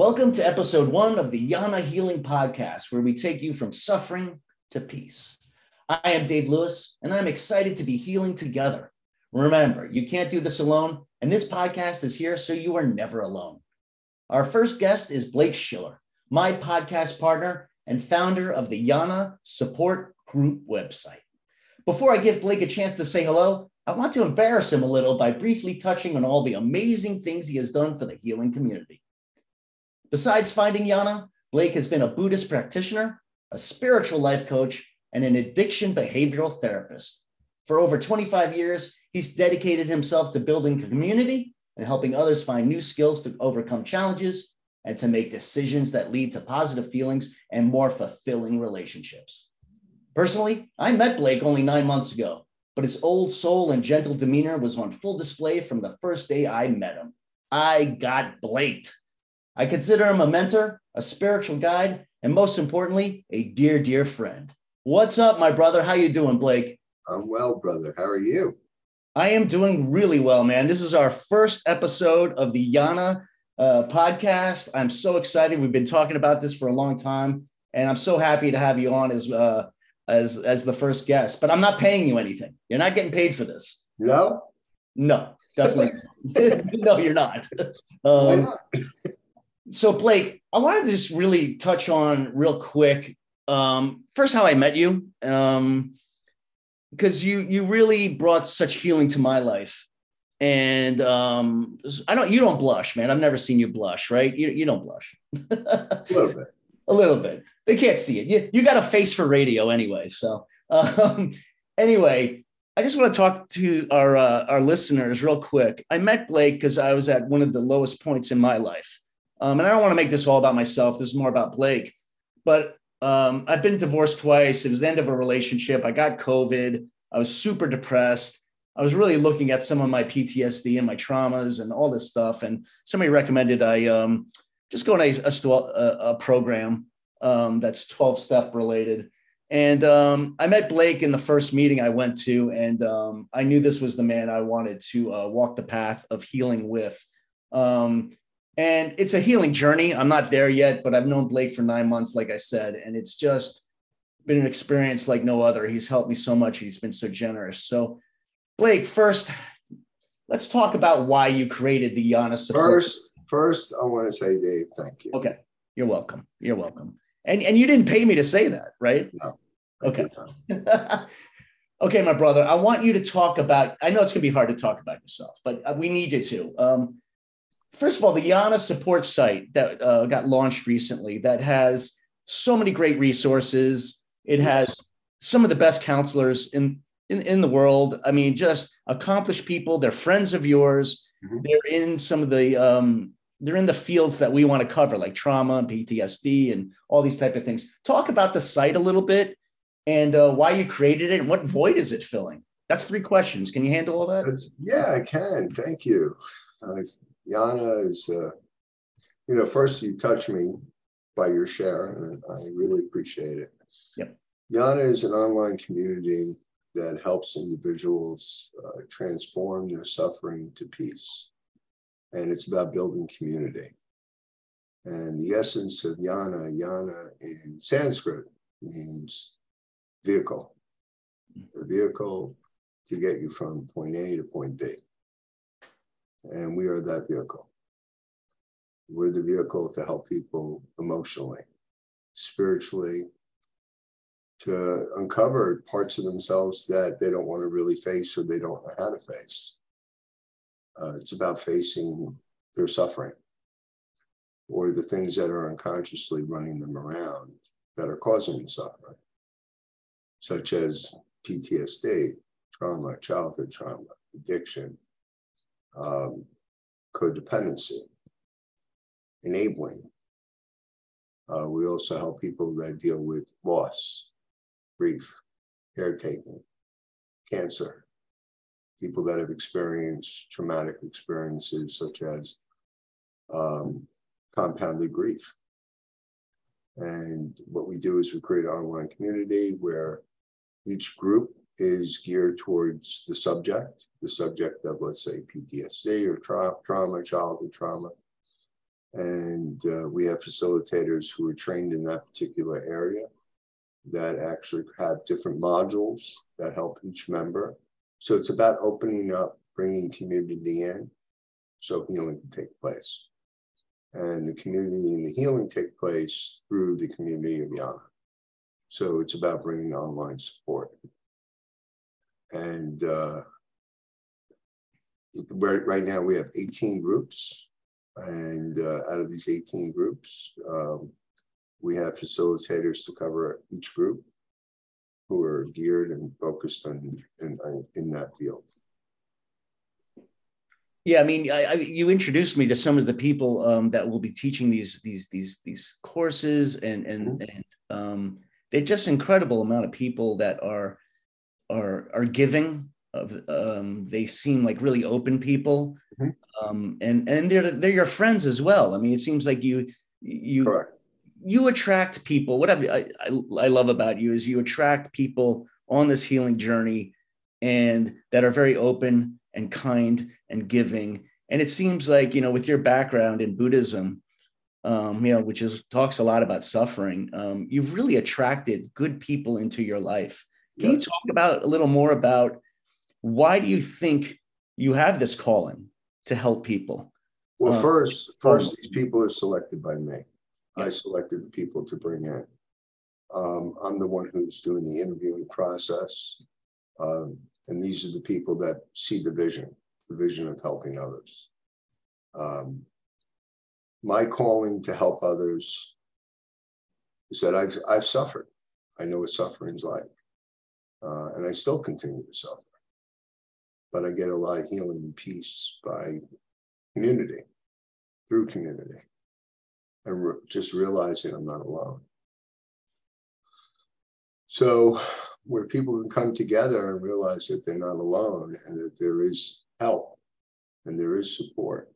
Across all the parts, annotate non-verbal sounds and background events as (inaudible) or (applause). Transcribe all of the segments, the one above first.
Welcome to episode one of the Yana Healing Podcast, where we take you from suffering to peace. I am Dave Lewis, and I'm excited to be healing together. Remember, you can't do this alone, and this podcast is here so you are never alone. Our first guest is Blake Schiller, my podcast partner and founder of the Yana Support Group website. Before I give Blake a chance to say hello, I want to embarrass him a little by briefly touching on all the amazing things he has done for the healing community. Besides finding Yana, Blake has been a Buddhist practitioner, a spiritual life coach, and an addiction behavioral therapist. For over 25 years, he's dedicated himself to building community and helping others find new skills to overcome challenges and to make decisions that lead to positive feelings and more fulfilling relationships. Personally, I met Blake only nine months ago, but his old soul and gentle demeanor was on full display from the first day I met him. I got Blaked. I consider him a mentor, a spiritual guide, and most importantly, a dear, dear friend. What's up, my brother? How you doing, Blake? I'm well, brother. How are you? I am doing really well, man. This is our first episode of the Yana uh, podcast. I'm so excited. We've been talking about this for a long time, and I'm so happy to have you on as uh, as as the first guest. But I'm not paying you anything. You're not getting paid for this. No. No, definitely. (laughs) no, you're not. Um, not? (laughs) so, Blake, I wanted to just really touch on real quick. Um, first, how I met you. Um, because you you really brought such healing to my life. And um i don't you don't blush man. I've never seen you blush right? You, you don't blush. (laughs) A little bit. A little bit. They can't see it. You, you got a face for radio anyway so um anyway i just want to talk to our uh, our listeners real quick. I met blake because i was at one of the lowest points in my life um, and i don't want to make this all about myself this is more about blake but um, I've been divorced twice. It was the end of a relationship. I got COVID. I was super depressed. I was really looking at some of my PTSD and my traumas and all this stuff. And somebody recommended I um, just go on a, a, a program um, that's 12 step related. And um, I met Blake in the first meeting I went to, and um, I knew this was the man I wanted to uh, walk the path of healing with. Um, and it's a healing journey. I'm not there yet, but I've known Blake for nine months, like I said, and it's just been an experience like no other. He's helped me so much. He's been so generous. So, Blake, first, let's talk about why you created the Yana support. First, first, I want to say, Dave, thank you. Okay, you're welcome. You're welcome. And and you didn't pay me to say that, right? No. Okay. (laughs) okay, my brother. I want you to talk about. I know it's going to be hard to talk about yourself, but we need you to. Um, first of all, the Yana support site that uh, got launched recently that has so many great resources. It has some of the best counselors in, in, in the world. I mean, just accomplished people. They're friends of yours. Mm-hmm. They're in some of the um, they're in the fields that we want to cover, like trauma and PTSD and all these type of things. Talk about the site a little bit and uh, why you created it and what void is it filling. That's three questions. Can you handle all that? yeah, I can. Thank you. Uh, Yana is, uh, you know, first you touch me by your share, and I really appreciate it. Yep. Yana is an online community that helps individuals uh, transform their suffering to peace. And it's about building community. And the essence of Yana, Yana in Sanskrit means vehicle, a vehicle to get you from point A to point B and we are that vehicle. We're the vehicle to help people emotionally, spiritually, to uncover parts of themselves that they don't want to really face or they don't know how to face. Uh, it's about facing their suffering or the things that are unconsciously running them around that are causing the suffering, such as PTSD, trauma, childhood trauma, addiction, um, codependency, enabling. Uh, we also help people that deal with loss, grief, caretaking, cancer, people that have experienced traumatic experiences such as um, compounded grief. And what we do is we create an online community where each group is geared towards the subject, the subject of, let's say, PTSD or tra- trauma, childhood trauma. And uh, we have facilitators who are trained in that particular area that actually have different modules that help each member. So it's about opening up, bringing community in so healing can take place. And the community and the healing take place through the community of Yana. So it's about bringing online support. And uh, right, right now we have 18 groups. And uh, out of these 18 groups, um, we have facilitators to cover each group who are geared and focused on in, in that field. Yeah, I mean, I, I, you introduced me to some of the people um, that will be teaching these these these these courses, and and mm-hmm. and um, they're just incredible amount of people that are are are giving. Of um, they seem like really open people, mm-hmm. um, and and they're they're your friends as well. I mean, it seems like you you Correct you attract people. What I, I, I love about you is you attract people on this healing journey and that are very open and kind and giving. And it seems like, you know, with your background in Buddhism, um, you know, which is talks a lot about suffering, um, you've really attracted good people into your life. Can you talk about a little more about why do you think you have this calling to help people? Well, um, first, first, these people are selected by me. I selected the people to bring in. Um, I'm the one who's doing the interviewing process. Um, and these are the people that see the vision, the vision of helping others. Um, my calling to help others is that I've, I've suffered. I know what suffering's like. Uh, and I still continue to suffer. But I get a lot of healing and peace by community, through community and re- just realizing I'm not alone. So, where people can come together and realize that they're not alone and that there is help and there is support,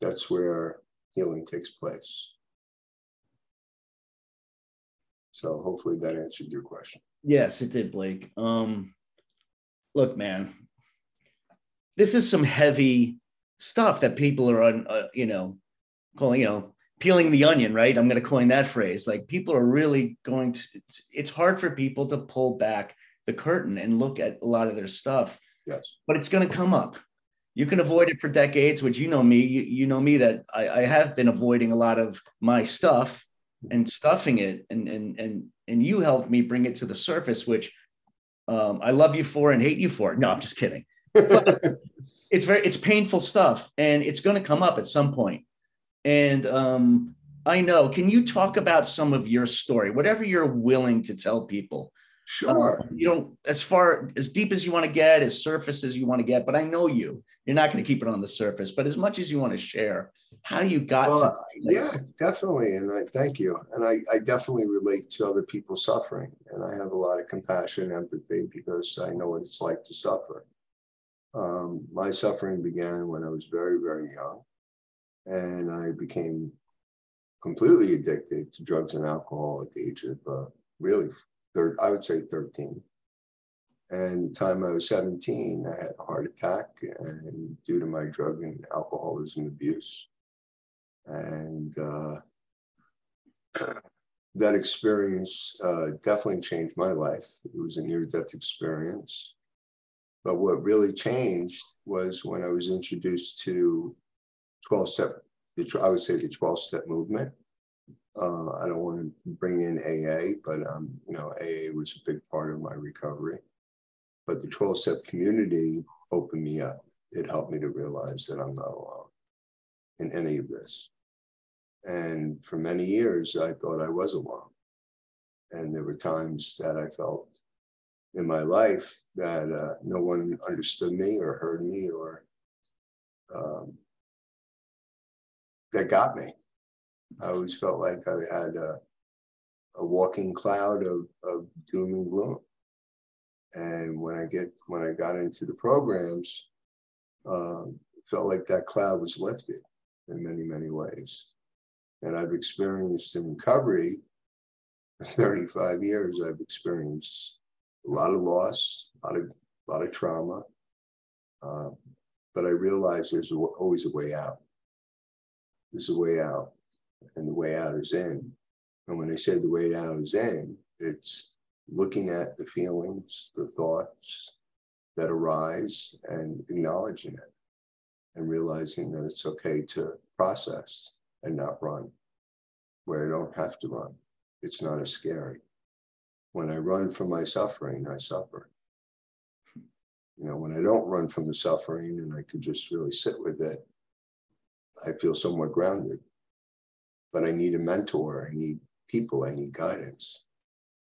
that's where healing takes place. So, hopefully, that answered your question. Yes, it did, Blake. Um, look, man, this is some heavy stuff that people are on, uh, you know, calling, you know, peeling the onion, right? I'm going to coin that phrase. Like people are really going to, it's, it's, hard for people to pull back the curtain and look at a lot of their stuff. Yes. But it's going to come up. You can avoid it for decades, which you know me, you, you know me that I, I have been avoiding a lot of my stuff and stuffing it. And, and, and, and you helped me bring it to the surface, which um, I love you for and hate you for. No, I'm just kidding. (laughs) it's very, it's painful stuff and it's going to come up at some point and um, I know. Can you talk about some of your story, whatever you're willing to tell people? Sure. Uh, you don't as far as deep as you want to get, as surface as you want to get. But I know you. You're not going to keep it on the surface. But as much as you want to share, how you got well, to yeah, definitely. And I thank you. And I, I definitely relate to other people suffering, and I have a lot of compassion, and empathy because I know what it's like to suffer. Um, my suffering began when I was very, very young and I became completely addicted to drugs and alcohol at the age of uh, really third, I would say 13. And the time I was 17, I had a heart attack and due to my drug and alcoholism abuse. And uh, that experience uh, definitely changed my life. It was a near death experience. But what really changed was when I was introduced to 12 step, I would say the 12 step movement. Uh, I don't want to bring in AA, but um, you know, AA was a big part of my recovery. But the 12 step community opened me up. It helped me to realize that I'm not alone in any of this. And for many years, I thought I was alone. And there were times that I felt in my life that uh, no one understood me or heard me or um, that got me. I always felt like I had a, a walking cloud of, of doom and gloom. And when I get when I got into the programs, um, felt like that cloud was lifted in many many ways. And I've experienced in recovery, 35 years, I've experienced a lot of loss, a lot of a lot of trauma. Uh, but I realize there's always a way out there's a way out, and the way out is in. And when I say the way out is in, it's looking at the feelings, the thoughts that arise and acknowledging it and realizing that it's okay to process and not run where I don't have to run. It's not as scary. When I run from my suffering, I suffer. You know, when I don't run from the suffering and I can just really sit with it, I feel somewhat grounded. But I need a mentor, I need people, I need guidance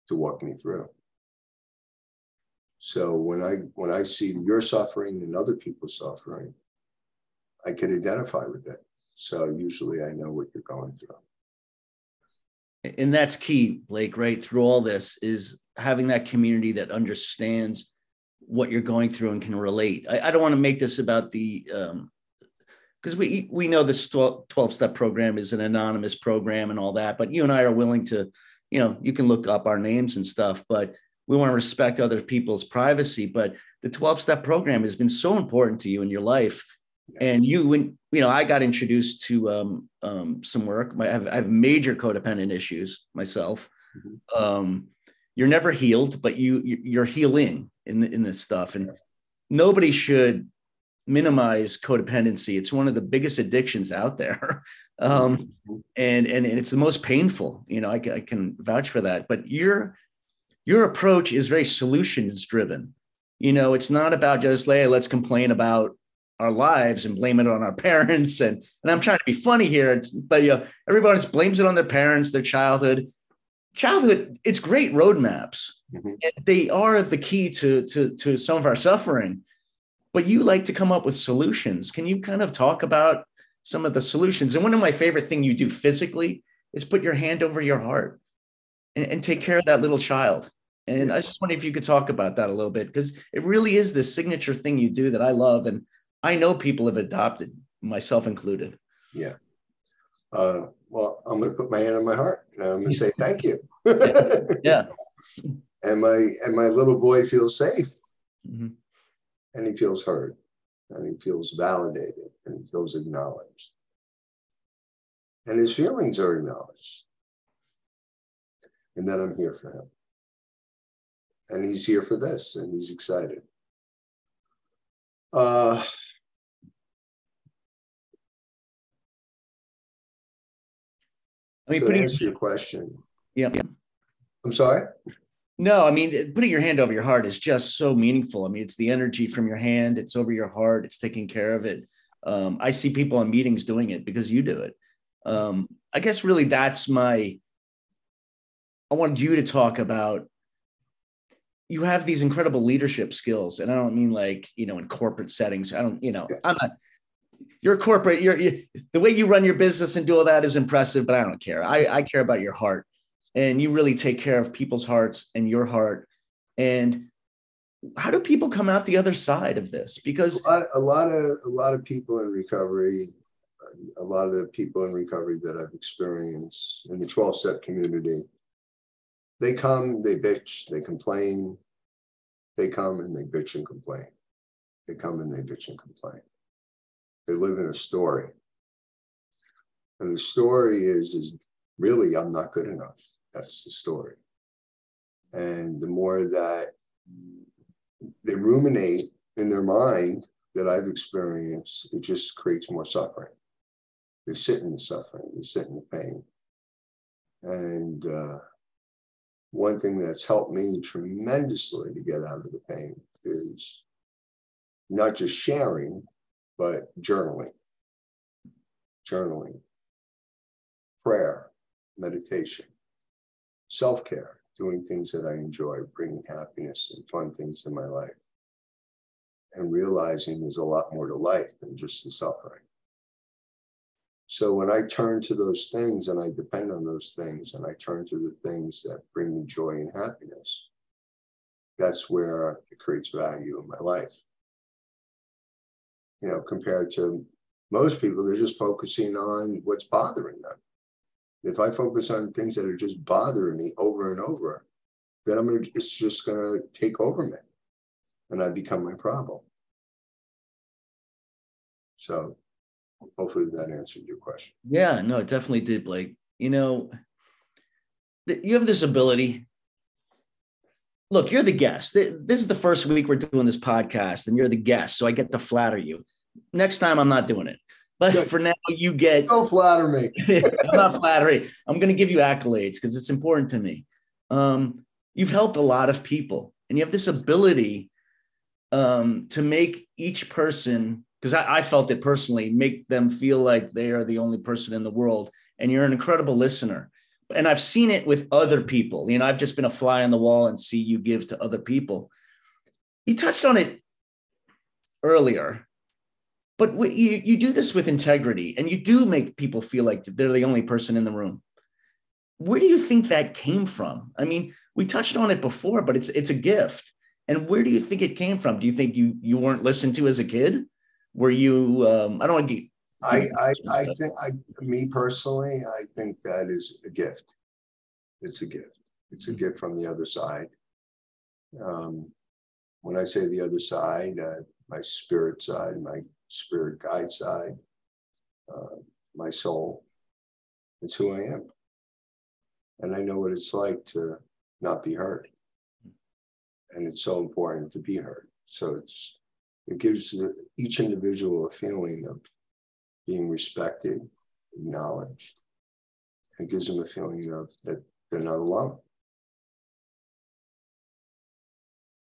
to walk me through. So when I when I see your suffering and other people's suffering, I can identify with it. So usually I know what you're going through. And that's key, Blake, right? Through all this is having that community that understands what you're going through and can relate. I, I don't want to make this about the um, because we we know this 12 step program is an anonymous program and all that, but you and I are willing to, you know, you can look up our names and stuff, but we want to respect other people's privacy. But the 12 step program has been so important to you in your life and you when you know i got introduced to um, um, some work. I have, I have major codependent issues myself. Mm-hmm. um, you're never healed but you you're healing in in this stuff. And nobody should minimize codependency. It's one of the biggest addictions out there. (laughs) Um, mm-hmm. and, and and it's the most painful you know I can, I can vouch for that. But your your approach is very solutions driven. You know it's not about just hey let's complain about our lives and blame it on our (laughs) parents. And, and I'm trying to be funny here, it's, but you know, everybody just blames it on their parents, their childhood. Childhood, it's great roadmaps. Mm-hmm. They are the key to, to, to some of our suffering. But you like to come up with solutions. Can you kind of talk about some of the solutions? And one of my favorite thing you do physically is put your hand over your heart and, and take care of that little child. And I just wonder if you could talk about that a little bit because it really is this signature thing you do that I love. And I know people have adopted, myself included. Yeah. Uh, well, I'm going to put my hand on my heart and I'm going to say thank you. (laughs) yeah. yeah. (laughs) And my and my little boy feels safe, mm-hmm. and he feels heard, and he feels validated, and he feels acknowledged, and his feelings are acknowledged, and that I'm here for him, and he's here for this, and he's excited. Uh, I mean, so putting answer your question. Yeah. I'm sorry. No, I mean, putting your hand over your heart is just so meaningful. I mean, it's the energy from your hand. It's over your heart. It's taking care of it. Um, I see people in meetings doing it because you do it. Um, I guess really that's my. I wanted you to talk about. You have these incredible leadership skills, and I don't mean like you know in corporate settings. I don't, you know, I'm not you're corporate. You're, the way you run your business and do all that is impressive, but I don't care. I, I care about your heart, and you really take care of people's hearts and your heart. And how do people come out the other side of this? Because a lot, a lot of a lot of people in recovery, a lot of the people in recovery that I've experienced in the 12 step community, they come, they bitch, they complain, they come and they bitch and complain. They come and they bitch and complain. They live in a story. And the story is, is really, I'm not good enough. That's the story. And the more that they ruminate in their mind that I've experienced, it just creates more suffering. They sit in the suffering, they sit in the pain. And uh, one thing that's helped me tremendously to get out of the pain is not just sharing, but journaling, journaling, prayer, meditation, self care, doing things that I enjoy, bringing happiness and fun things in my life, and realizing there's a lot more to life than just the suffering. So when I turn to those things and I depend on those things and I turn to the things that bring me joy and happiness, that's where it creates value in my life you know, compared to most people, they're just focusing on what's bothering them. If I focus on things that are just bothering me over and over, then I'm gonna it's just gonna take over me and I become my problem. So hopefully that answered your question. Yeah, no, it definitely did, Blake. You know, you have this ability. Look, you're the guest. This is the first week we're doing this podcast, and you're the guest, so I get to flatter you. Next time, I'm not doing it. But for now, you get. Don't flatter me. (laughs) I'm not flattering. I'm going to give you accolades because it's important to me. Um, you've helped a lot of people, and you have this ability um, to make each person, because I, I felt it personally, make them feel like they are the only person in the world. And you're an incredible listener. And I've seen it with other people. You know, I've just been a fly on the wall and see you give to other people. You touched on it earlier but you, you do this with integrity and you do make people feel like they're the only person in the room. Where do you think that came from? I mean we touched on it before but it's it's a gift. And where do you think it came from? Do you think you you weren't listened to as a kid? Were you um, i don't want to I, I i think i me personally i think that is a gift it's a gift it's a mm-hmm. gift from the other side um, when i say the other side uh, my spirit side my spirit guide side, uh, my soul. It's who I am. And I know what it's like to not be heard. And it's so important to be heard. So it's it gives the, each individual a feeling of being respected, acknowledged. It gives them a feeling of that they're not alone.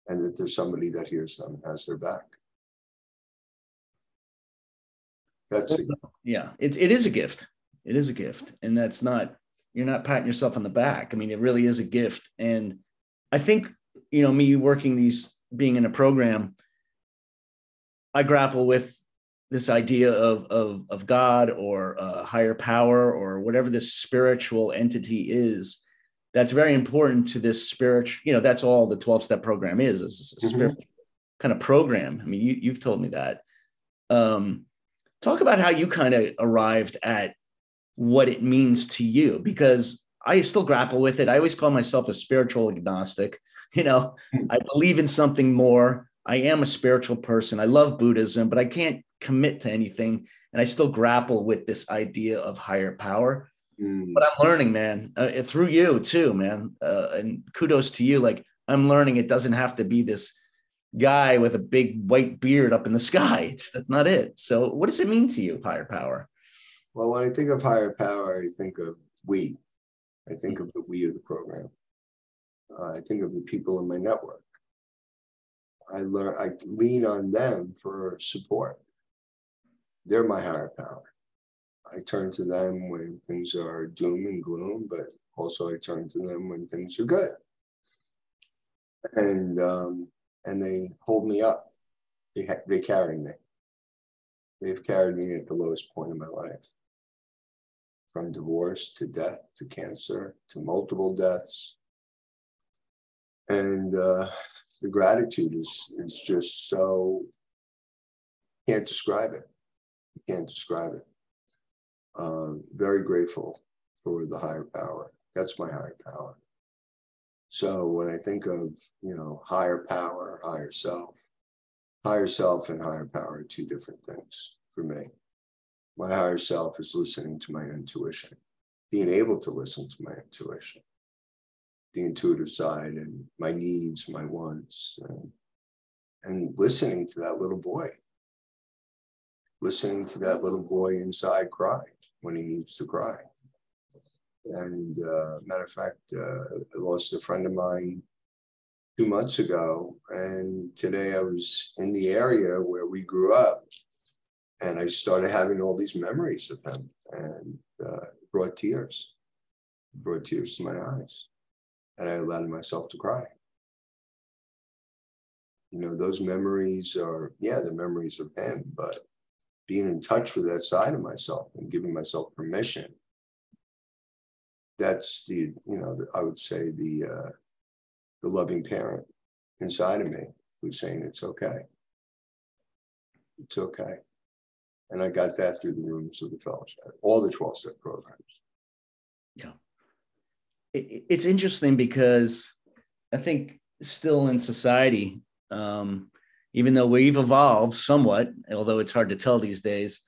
And that there's somebody that hears them and has their back. That's yeah, it, it is a gift. It is a gift. And that's not, you're not patting yourself on the back. I mean, it really is a gift. And I think, you know, me working these, being in a program, I grapple with this idea of, of, of God or a higher power or whatever this spiritual entity is. That's very important to this spiritual, you know, that's all the 12 step program is, is a mm-hmm. kind of program. I mean, you, you've told me that. Um, talk about how you kind of arrived at what it means to you because I still grapple with it. I always call myself a spiritual agnostic. (laughs) You know, I believe in something more. I am a spiritual person. I love Buddhism, but I can't commit to anything. And I still grapple with this idea of higher power. Mm. But I'm learning, man, uh, through you too, man. Uh, and kudos to you. Like, I'm learning it doesn't have to be this guy with a big white beard up in the (laughs) sky. It's, that's not it. So, what does it mean to you, higher power? Well, when I think of higher power, I think of we. I think of the we of the program. Uh, I think of the people in my network. I learn. I lean on them for support. They're my higher power. I turn to them when things are doom and gloom, but also I turn to them when things are good. And um, and they hold me up. They, ha- they carry me. They've carried me at the lowest point in my life from divorce to death to cancer to multiple deaths. And uh, the gratitude is, is just so, can't describe it. Can't describe it. Uh, very grateful for the higher power. That's my higher power. So when I think of, you know, higher power, higher self, higher self and higher power are two different things for me. My higher self is listening to my intuition, being able to listen to my intuition, the intuitive side and my needs, my wants, and, and listening to that little boy, listening to that little boy inside cry when he needs to cry and uh, matter of fact, uh, I lost a friend of mine two months ago. And today I was in the area where we grew up. And I started having all these memories of him and uh, brought tears, brought tears to my eyes. And I allowed myself to cry. You know, those memories are, yeah, the memories of him, but being in touch with that side of myself and giving myself permission that's the you know the, I would say the uh, the loving parent inside of me who's saying it's okay. It's okay. And I got that through the rooms of the fellowship, all the 12 step programs. Yeah. It, it's interesting because I think still in society, um, even though we've evolved somewhat, although it's hard to tell these days,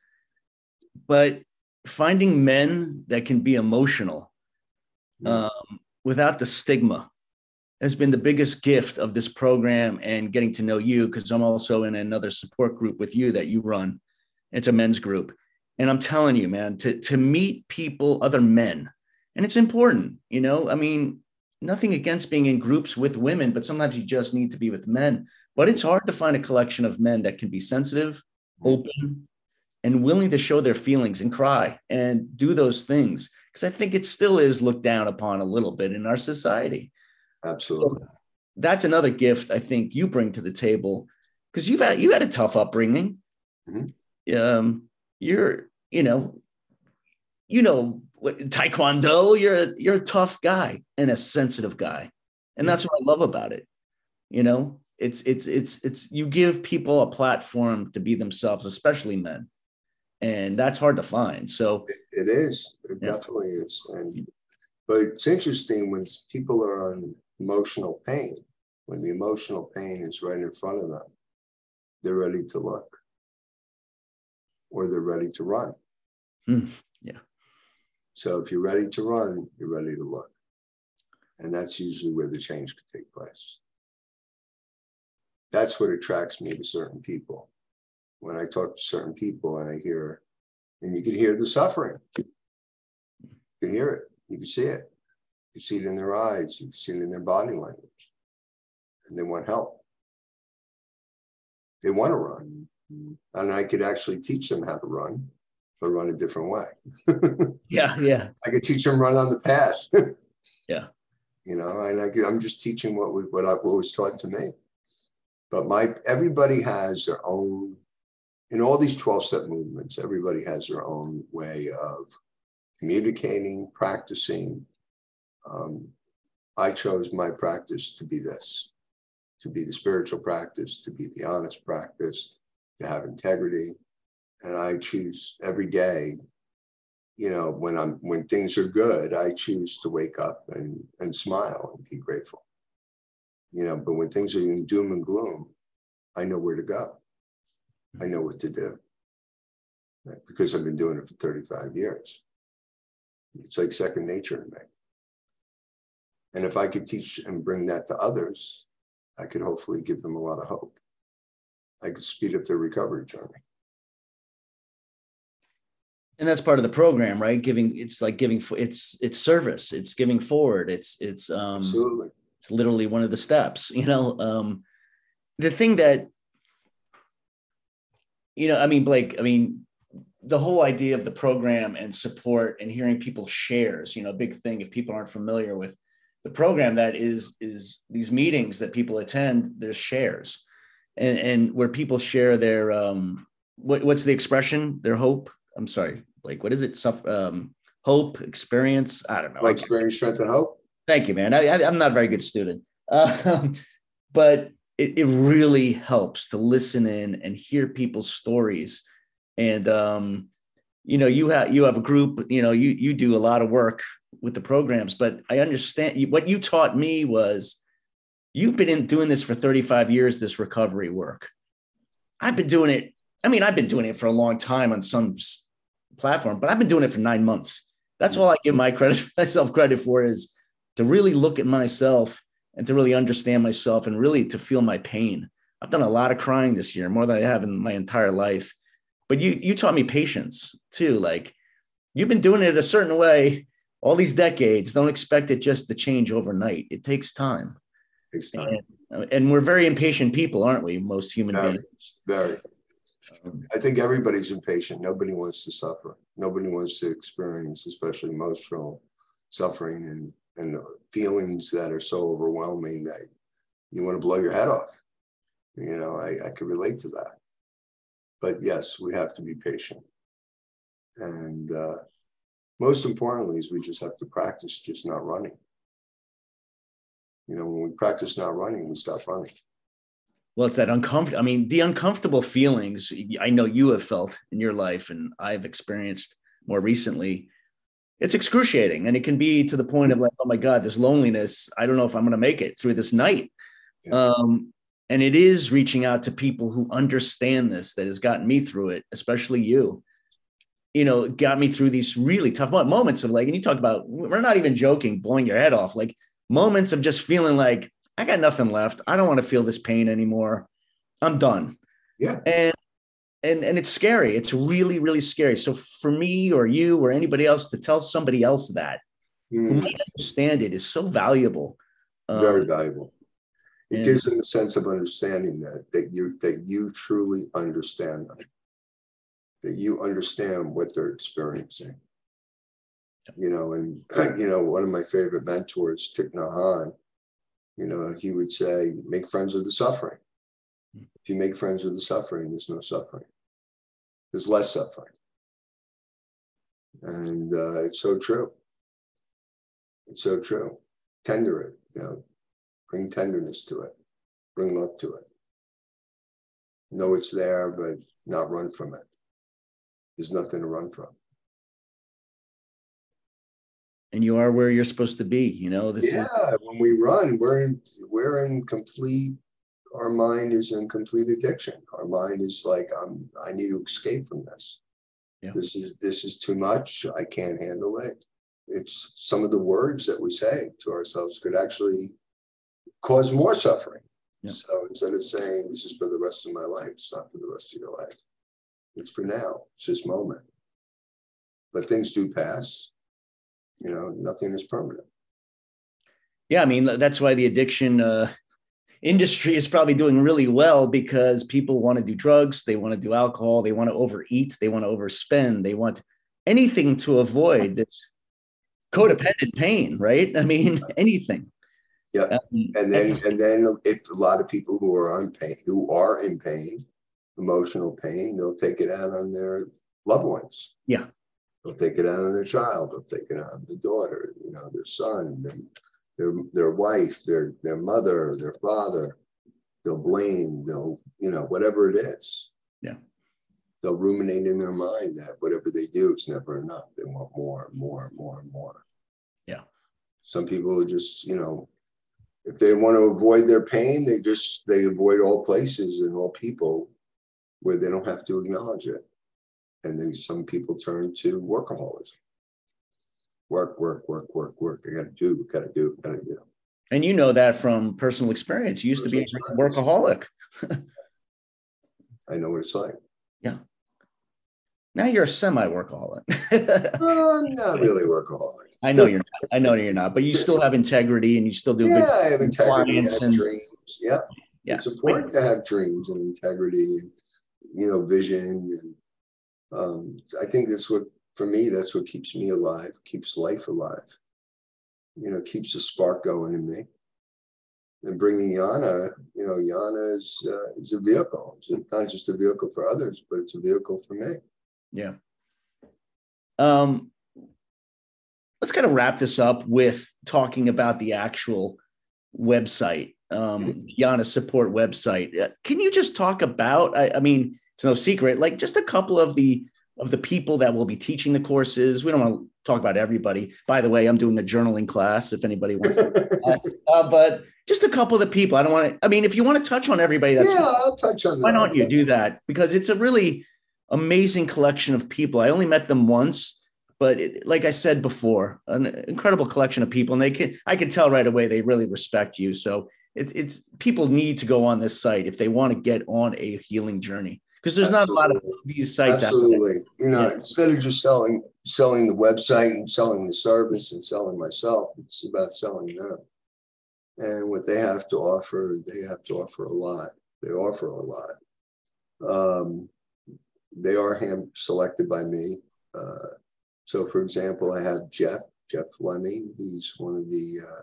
but finding men that can be emotional um, without the stigma has been the biggest gift of this program and getting to know you because I'm also in another support group with you that you run. It's a men's group. And I'm telling you, man, to, to meet people, other men, and it's important, you know. I mean, nothing against being in groups with women, but sometimes you just need to be with men. But it's hard to find a collection of men that can be sensitive, open, and willing to show their feelings and cry and do those things. Because I think it still is looked down upon a little bit in our society. Absolutely. So that's another gift I think you bring to the table because you've had you had a tough upbringing. Mm-hmm. Um, you're you know, you know Taekwondo. You're a, you're a tough guy and a sensitive guy, and that's what I love about it. You know, it's it's it's it's you give people a platform to be themselves, especially men, and that's hard to find. So it, it is. It yeah. definitely is. And but it's interesting when people are on emotional pain, when the emotional pain is right in front of them, they're ready to look or they're ready to run. Mm, yeah. So if you're ready to run, you're ready to look. And that's usually where the change could take place. That's what attracts me to certain people. When I talk to certain people and I hear, and you can hear the suffering, you can hear it, you can see it. You see it in their eyes, you can see it in their body language. And they want help. They want to run. And I could actually teach them how to run, but run a different way. (laughs) yeah, yeah. I could teach them run on the path. (laughs) yeah. You know, and I, am just teaching what we, what I what was taught to me. But my everybody has their own in all these 12 step movements, everybody has their own way of communicating, practicing, um, I chose my practice to be this, to be the spiritual practice, to be the honest practice, to have integrity. And I choose every day, you know, when I'm when things are good, I choose to wake up and and smile and be grateful. You know, but when things are in doom and gloom, I know where to go. I know what to do. Right? Because I've been doing it for 35 years. It's like second nature to me. And if I could teach and bring that to others, I could hopefully give them a lot of hope. I could speed up their recovery journey. And that's part of the program, right? Giving it's like giving it's it's service, it's giving forward, it's it's um absolutely it's literally one of the steps, (laughs) you know. Um the thing that you know, I mean, Blake, I mean, the whole idea of the program and support and hearing people shares, you know, a big thing if people aren't familiar with the program that is is these meetings that people attend there's shares and and where people share their um what, what's the expression their hope i'm sorry like what is it? Suff, um hope experience? I don't know. Like experience strength and hope? Thank you man. I, I am not a very good student. Uh, (laughs) but it, it really helps to listen in and hear people's stories. And um you know you have you have a group you know you you do a lot of work with the programs but i understand what you taught me was you've been in doing this for 35 years this recovery work. I've been doing it i mean i've been doing it for a long time on some platform but i've been doing it for nine months. That's all i give my credit (laughs) myself credit for is to really look at myself and to really understand myself and really to feel my pain. I've done a lot of crying this year more than i have in my entire life. But you you taught me patience too like you've been doing it a certain way all these decades. Don't expect it just to change overnight. It takes time, it takes time. And, and, we're very impatient people aren't we most human very, beings? very i think everybody's impatient nobody wants to suffer nobody wants to experience especially emotional suffering and and feelings that are so overwhelming that you want to blow your head off you know i, I could relate to that but yes, we have to be patient. And uh, most importantly is we just have to practice just not running. You know, when we practice not running, we stop running. Well, it's that uncomfortable. I mean, the uncomfortable feelings I know you have felt in your life, and I've experienced more recently. It's excruciating, and it can be to the point of like, oh my god, this loneliness. I don't know if I'm going to make it through this night. Yeah. Um, and it is reaching out to people who understand this that has gotten me through it especially you you know, got me through these really tough moments of like, and you talk about, we're not even joking, blowing your head off, like moments of just feeling like, I got nothing left. I don't want to feel this pain anymore. I'm done. Yeah. And and and it's scary. It's really, really scary. So for me or you or anybody else to tell somebody else that mm. who might understand it is so valuable. Very um, valuable. It and, gives them a sense of understanding that that you that you truly understand them that you understand what they're experiencing. You know, and (clears throat) you know, one of my favorite mentors, Thich Nhat Hanh, you know, he would say, make friends with the suffering. If you make friends with the suffering, there's no suffering. There's less suffering. And uh, it's so true. It's so true. Tender it, you know, bring tenderness to it, bring love to it. Know it's there, but not run from it there's nothing to run from. And you are where you're supposed to be, you know. This yeah, is- when we run, we're in we're in complete. Our mind is in complete addiction. Our mind is like, I'm. I need to escape from this. Yeah. This is this is too much. I can't handle it. It's some of the words that we say to ourselves could actually cause more suffering. Yeah. So instead of saying this is for the rest of my life, it's not for the rest of your life. It's for now. It's this moment. But things do pass. You know, nothing is permanent. Yeah, I mean that's why the addiction uh, (laughs) industry is probably doing really well because people want to do drugs, they want to do alcohol, they want to overeat, they want to overspend, they want anything to avoid this codependent pain, right? I mean, (laughs) anything. Yeah, um, and then and then if a lot of people who are on pain, who are in pain, emotional pain, they'll take it out on their loved ones. Yeah. They'll take it out on their child. They'll take it out on their daughter, you know, their son, their, their, their wife, their, their mother, their father. They'll blame, they'll, you know, whatever it is. Yeah. They'll ruminate in their mind that whatever they do, it's never enough. They want more and more and more and more. Yeah. Some people just, you know, if they want to avoid their pain, they just they avoid all places and all people where they don't have to acknowledge it. And then some people turn to workaholism. Work, work, work, work, work. I got to do, got to do, got to do. And you know that from personal experience. You used personal to be a workaholic. (laughs) I know what it's like. Yeah. Now you're a semi workaholic. (laughs) uh, not really workaholic. I know you're not. I know you're not, but you still have integrity and you still do. Yeah, I have integrity. I have and, dreams. Yeah. yeah. It's important to have dreams and integrity and you know, vision. And um, I think that's what, for me, that's what keeps me alive, keeps life alive. You know, keeps the spark going in me. And bringing Yana, you know, Yana is, uh, is a vehicle. It's not just a vehicle for others, but it's a vehicle for me. Yeah. Um, let's kind of wrap this up with talking about the actual website, um, Yana support website. Uh, can you just talk about? I, I mean, it's no secret. Like just a couple of the of the people that will be teaching the courses. We don't want to talk about everybody. By the way, I'm doing a journaling class if anybody wants to. (laughs) uh, but just a couple of the people. I don't want to. I mean, if you want to touch on everybody, that's yeah, fine. I'll touch on. Why that. don't you do that? Because it's a really amazing collection of people. I only met them once, but it, like I said before, an incredible collection of people, and they can. I can tell right away they really respect you. So it's it's people need to go on this site if they want to get on a healing journey because there's Absolutely. not a lot of these sites Absolutely. You know, yeah. instead of just selling selling the website and selling the service and selling myself, it's about selling them. And what they have to offer, they have to offer a lot. They offer a lot. Um, they are hand selected by me. Uh, so, for example, I have Jeff, Jeff Fleming. He's one of the uh,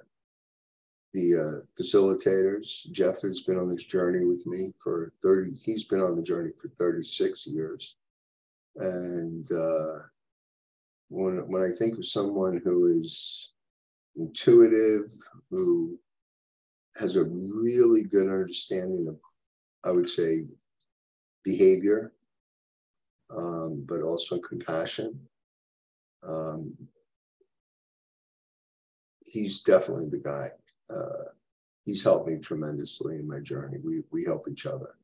the uh, facilitators. Jeff has been on this journey with me for 30, he's been on the journey for 36 years. And uh, when, when I think of someone who is intuitive, who has a really good understanding of, I would say, behavior, um, but also compassion. Um, he's definitely the guy uh, he's helped me tremendously in my journey. We we help each other,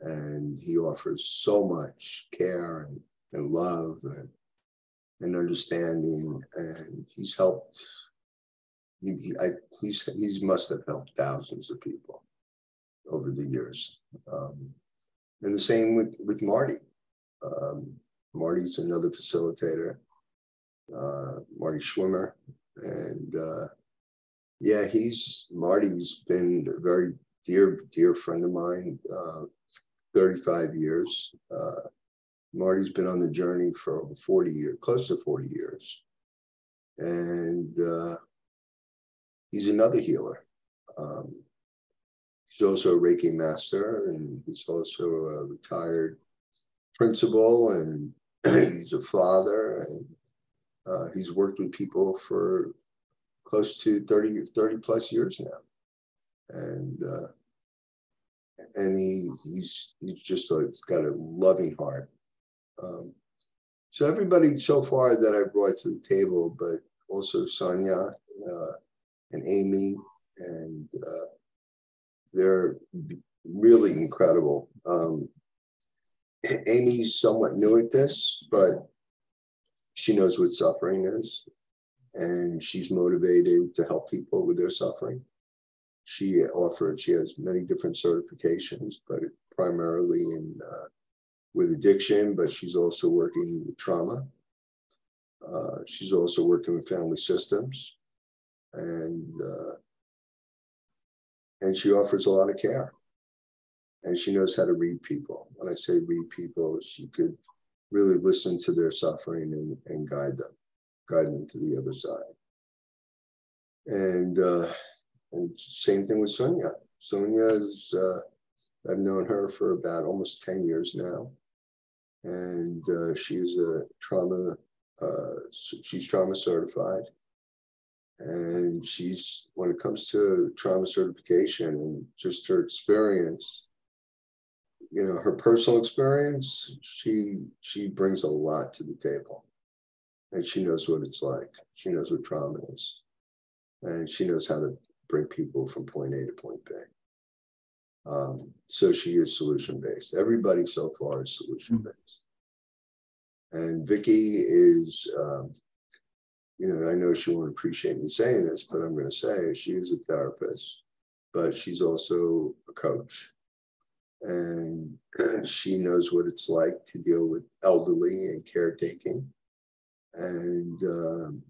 and he offers so much care and and love and, and understanding. And he's helped. He, he I, he's he's must have helped thousands of people over the years. Um, and the same with with Marty. Um, Marty's another facilitator. Uh, Marty Schwimmer, and uh, yeah, he's Marty's been a very dear dear friend of mine. Uh, 35 years. Uh, Marty's been on the journey for 40 years, close to 40 years. And uh, he's another healer. Um, he's also a Reiki master, and he's also a retired principal, and (clears throat) he's a father, and uh, he's worked with people for close to 30, 30 plus years now. And uh, and he he's he's just he's got a loving heart. Um, so everybody so far that I brought to the table, but also Sonia uh, and Amy, and uh, they're really incredible. Um, Amy's somewhat new at this, but she knows what suffering is, and she's motivated to help people with their suffering she offered, she has many different certifications, but primarily in uh, with addiction, but she's also working with trauma. Uh, she's also working with family systems, and uh, and she offers a lot of care. And she knows how to read people. When I say read people, she could really listen to their suffering and, and guide them, them to the other side. And uh, and same thing with Sonia. Sonia is, uh, I've known her for about almost 10 years now. And uh, she's a trauma, uh, she's trauma certified. And she's, when it comes to trauma certification and just her experience, you know, her personal experience, she she brings a lot to the table. And she knows what it's like. She knows what trauma is. And she knows how to bring people from point A to point B. Um, so she is solution based. Everybody so far is solution based. And Vicky is, um, you know, I know she won't appreciate me saying this, but I'm going to say she is a therapist, but she's also a coach. And (clears throat) she knows what it's like to deal with elderly and caretaking. And um,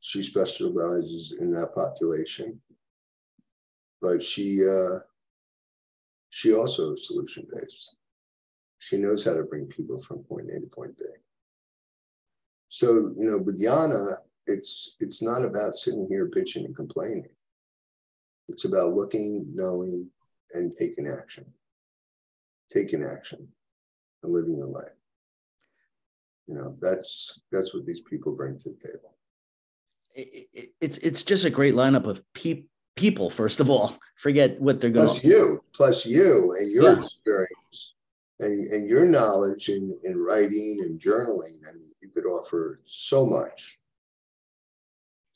she specializes in that population but she uh, she also is solution based. She knows how to bring people from point A to point B. So you know, with Yana, it's it's not about sitting here bitching and complaining. It's about looking, knowing, and taking action. Taking action and living your life. You know, that's that's what these people bring to the table. It, it, it's it's just a great lineup of people people first of all (laughs) forget what they're going plus you plus you and your yeah. experience and, and your knowledge in, in writing and journaling I mean, you could offer so much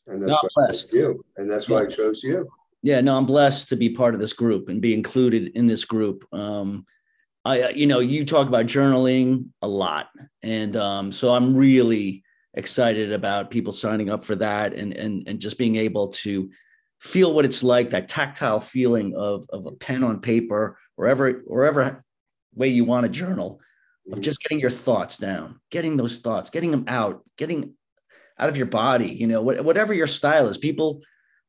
and that's Not why blessed. I you and that's why yeah. i chose you yeah no i'm blessed to be part of this group and be included in this group um i you know you talk about journaling a lot. And um so i'm really excited about people signing up for that and and and just being able to feel what it's like that tactile feeling of, of a pen on paper wherever wherever way you want to journal of mm-hmm. just getting your thoughts down getting those thoughts getting them out getting out of your body you know whatever your style is. People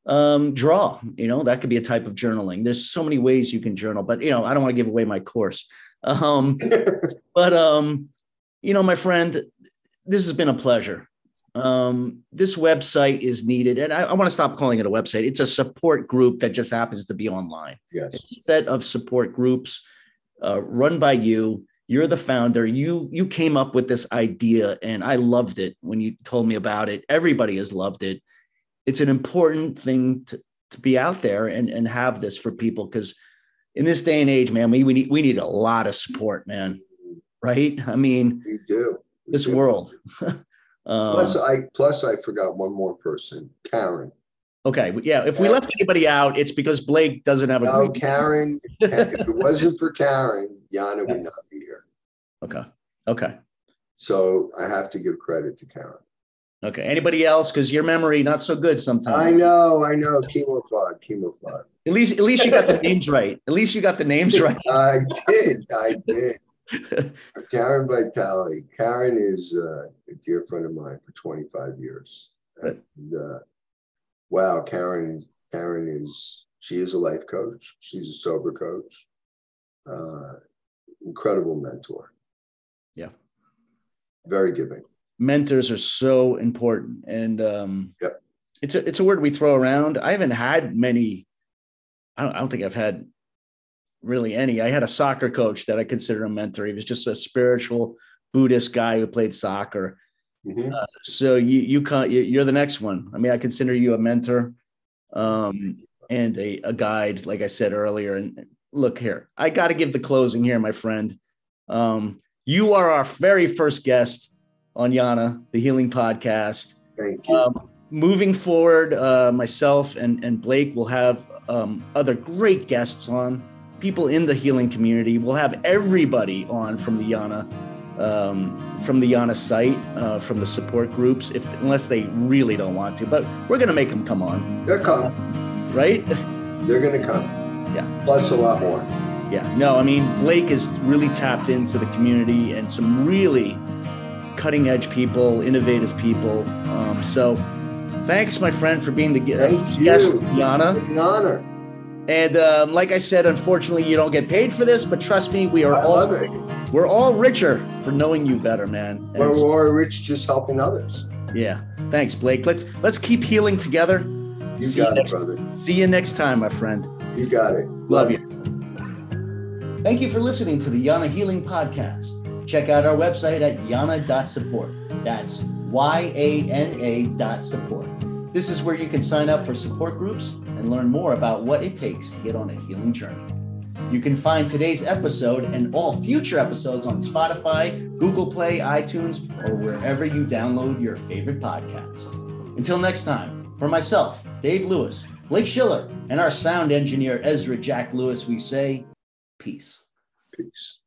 um, draw you know that could be a type of journaling. There's so many ways you can journal but you know i don't want to give away my course um, but um, you know my friend this has been a pleasure um, this website is needed, and I, I want to stop calling it a website. It's a support group that just happens to be online. Yes, set of support groups uh, run by you. You're the founder. You you came up with this idea, and I loved it when you told me about it. Everybody has loved it. It's an important thing to, to be out there and and have this for people because in this day and age, man, we we need we need a lot of support, man. Right? I mean, we do. We this do. world. (laughs) Um, plus, I plus I forgot one more person, Karen. Okay, yeah. If we left anybody out, it's because Blake doesn't have a. No, (laughs) Karen. if it wasn't for Karen, Yana would not be here. Okay. Okay. So I have to give credit to Karen. Okay. Anybody else? Because your memory not so good sometimes. I know, I know. Chemofog, chemofog. At least, at least you got the names right. At least you got the names (laughs) right. I did, I did. (laughs) Karen Vitale. Karen is uh, a dear friend of mine for 25 years. And, uh, wow, Karen, Karen is she is a life coach. She's a sober coach. Uh, incredible mentor. Yeah. Very giving. Mentors are so important, and um, Yep. it's a it's a word we throw around. I haven't had many. I don't, I don't think I've had really any. I had a soccer coach that I consider a mentor. He was just a spiritual Buddhist guy who played soccer. Mhm. So you you can't you- you're the next one. I mean, I consider you a mentor, um, and a, a guide, like I said earlier. And look here, I got to give the closing here, my friend. Um, you are our very first guest on Yana, the Healing Podcast. Thank you. Um, moving forward, uh, myself and, and Blake will have um, other great guests on, people in the healing community. We'll have everybody on from the Yana, um, from the Yana site, uh, from the support groups, if unless they really don't want to. But we're gonna make them come on, They're coming. right? They're going to come. Yeah. Plus a lot more. Yeah. No, I mean Blake is really tapped into the community and some really cutting edge people, innovative people. Um, so. Thanks, my friend, for being the gu- Thank guest, you. Yana. An honor. And um, like I said, unfortunately, you don't get paid for this, but trust me, we are I all love we're all richer for knowing you better, man. And We're more rich just helping others. yeah, thanks, Blake. Let's let's keep healing together. You see, you got it, next, brother. see you next time, my friend. You got it. Love you. Thank you for listening to the Yana Healing Podcast. Check out our website at yana.support. That's Y A N A dot support. This is where you can sign up for support groups and learn more about what it takes to get on a healing journey. You can find today's episode and all future episodes on Spotify, Google Play, iTunes, or wherever you download your favorite podcast. Until next time, for myself, Dave Lewis, Blake Schiller, and our sound engineer Ezra Jack Lewis, we say peace. Peace.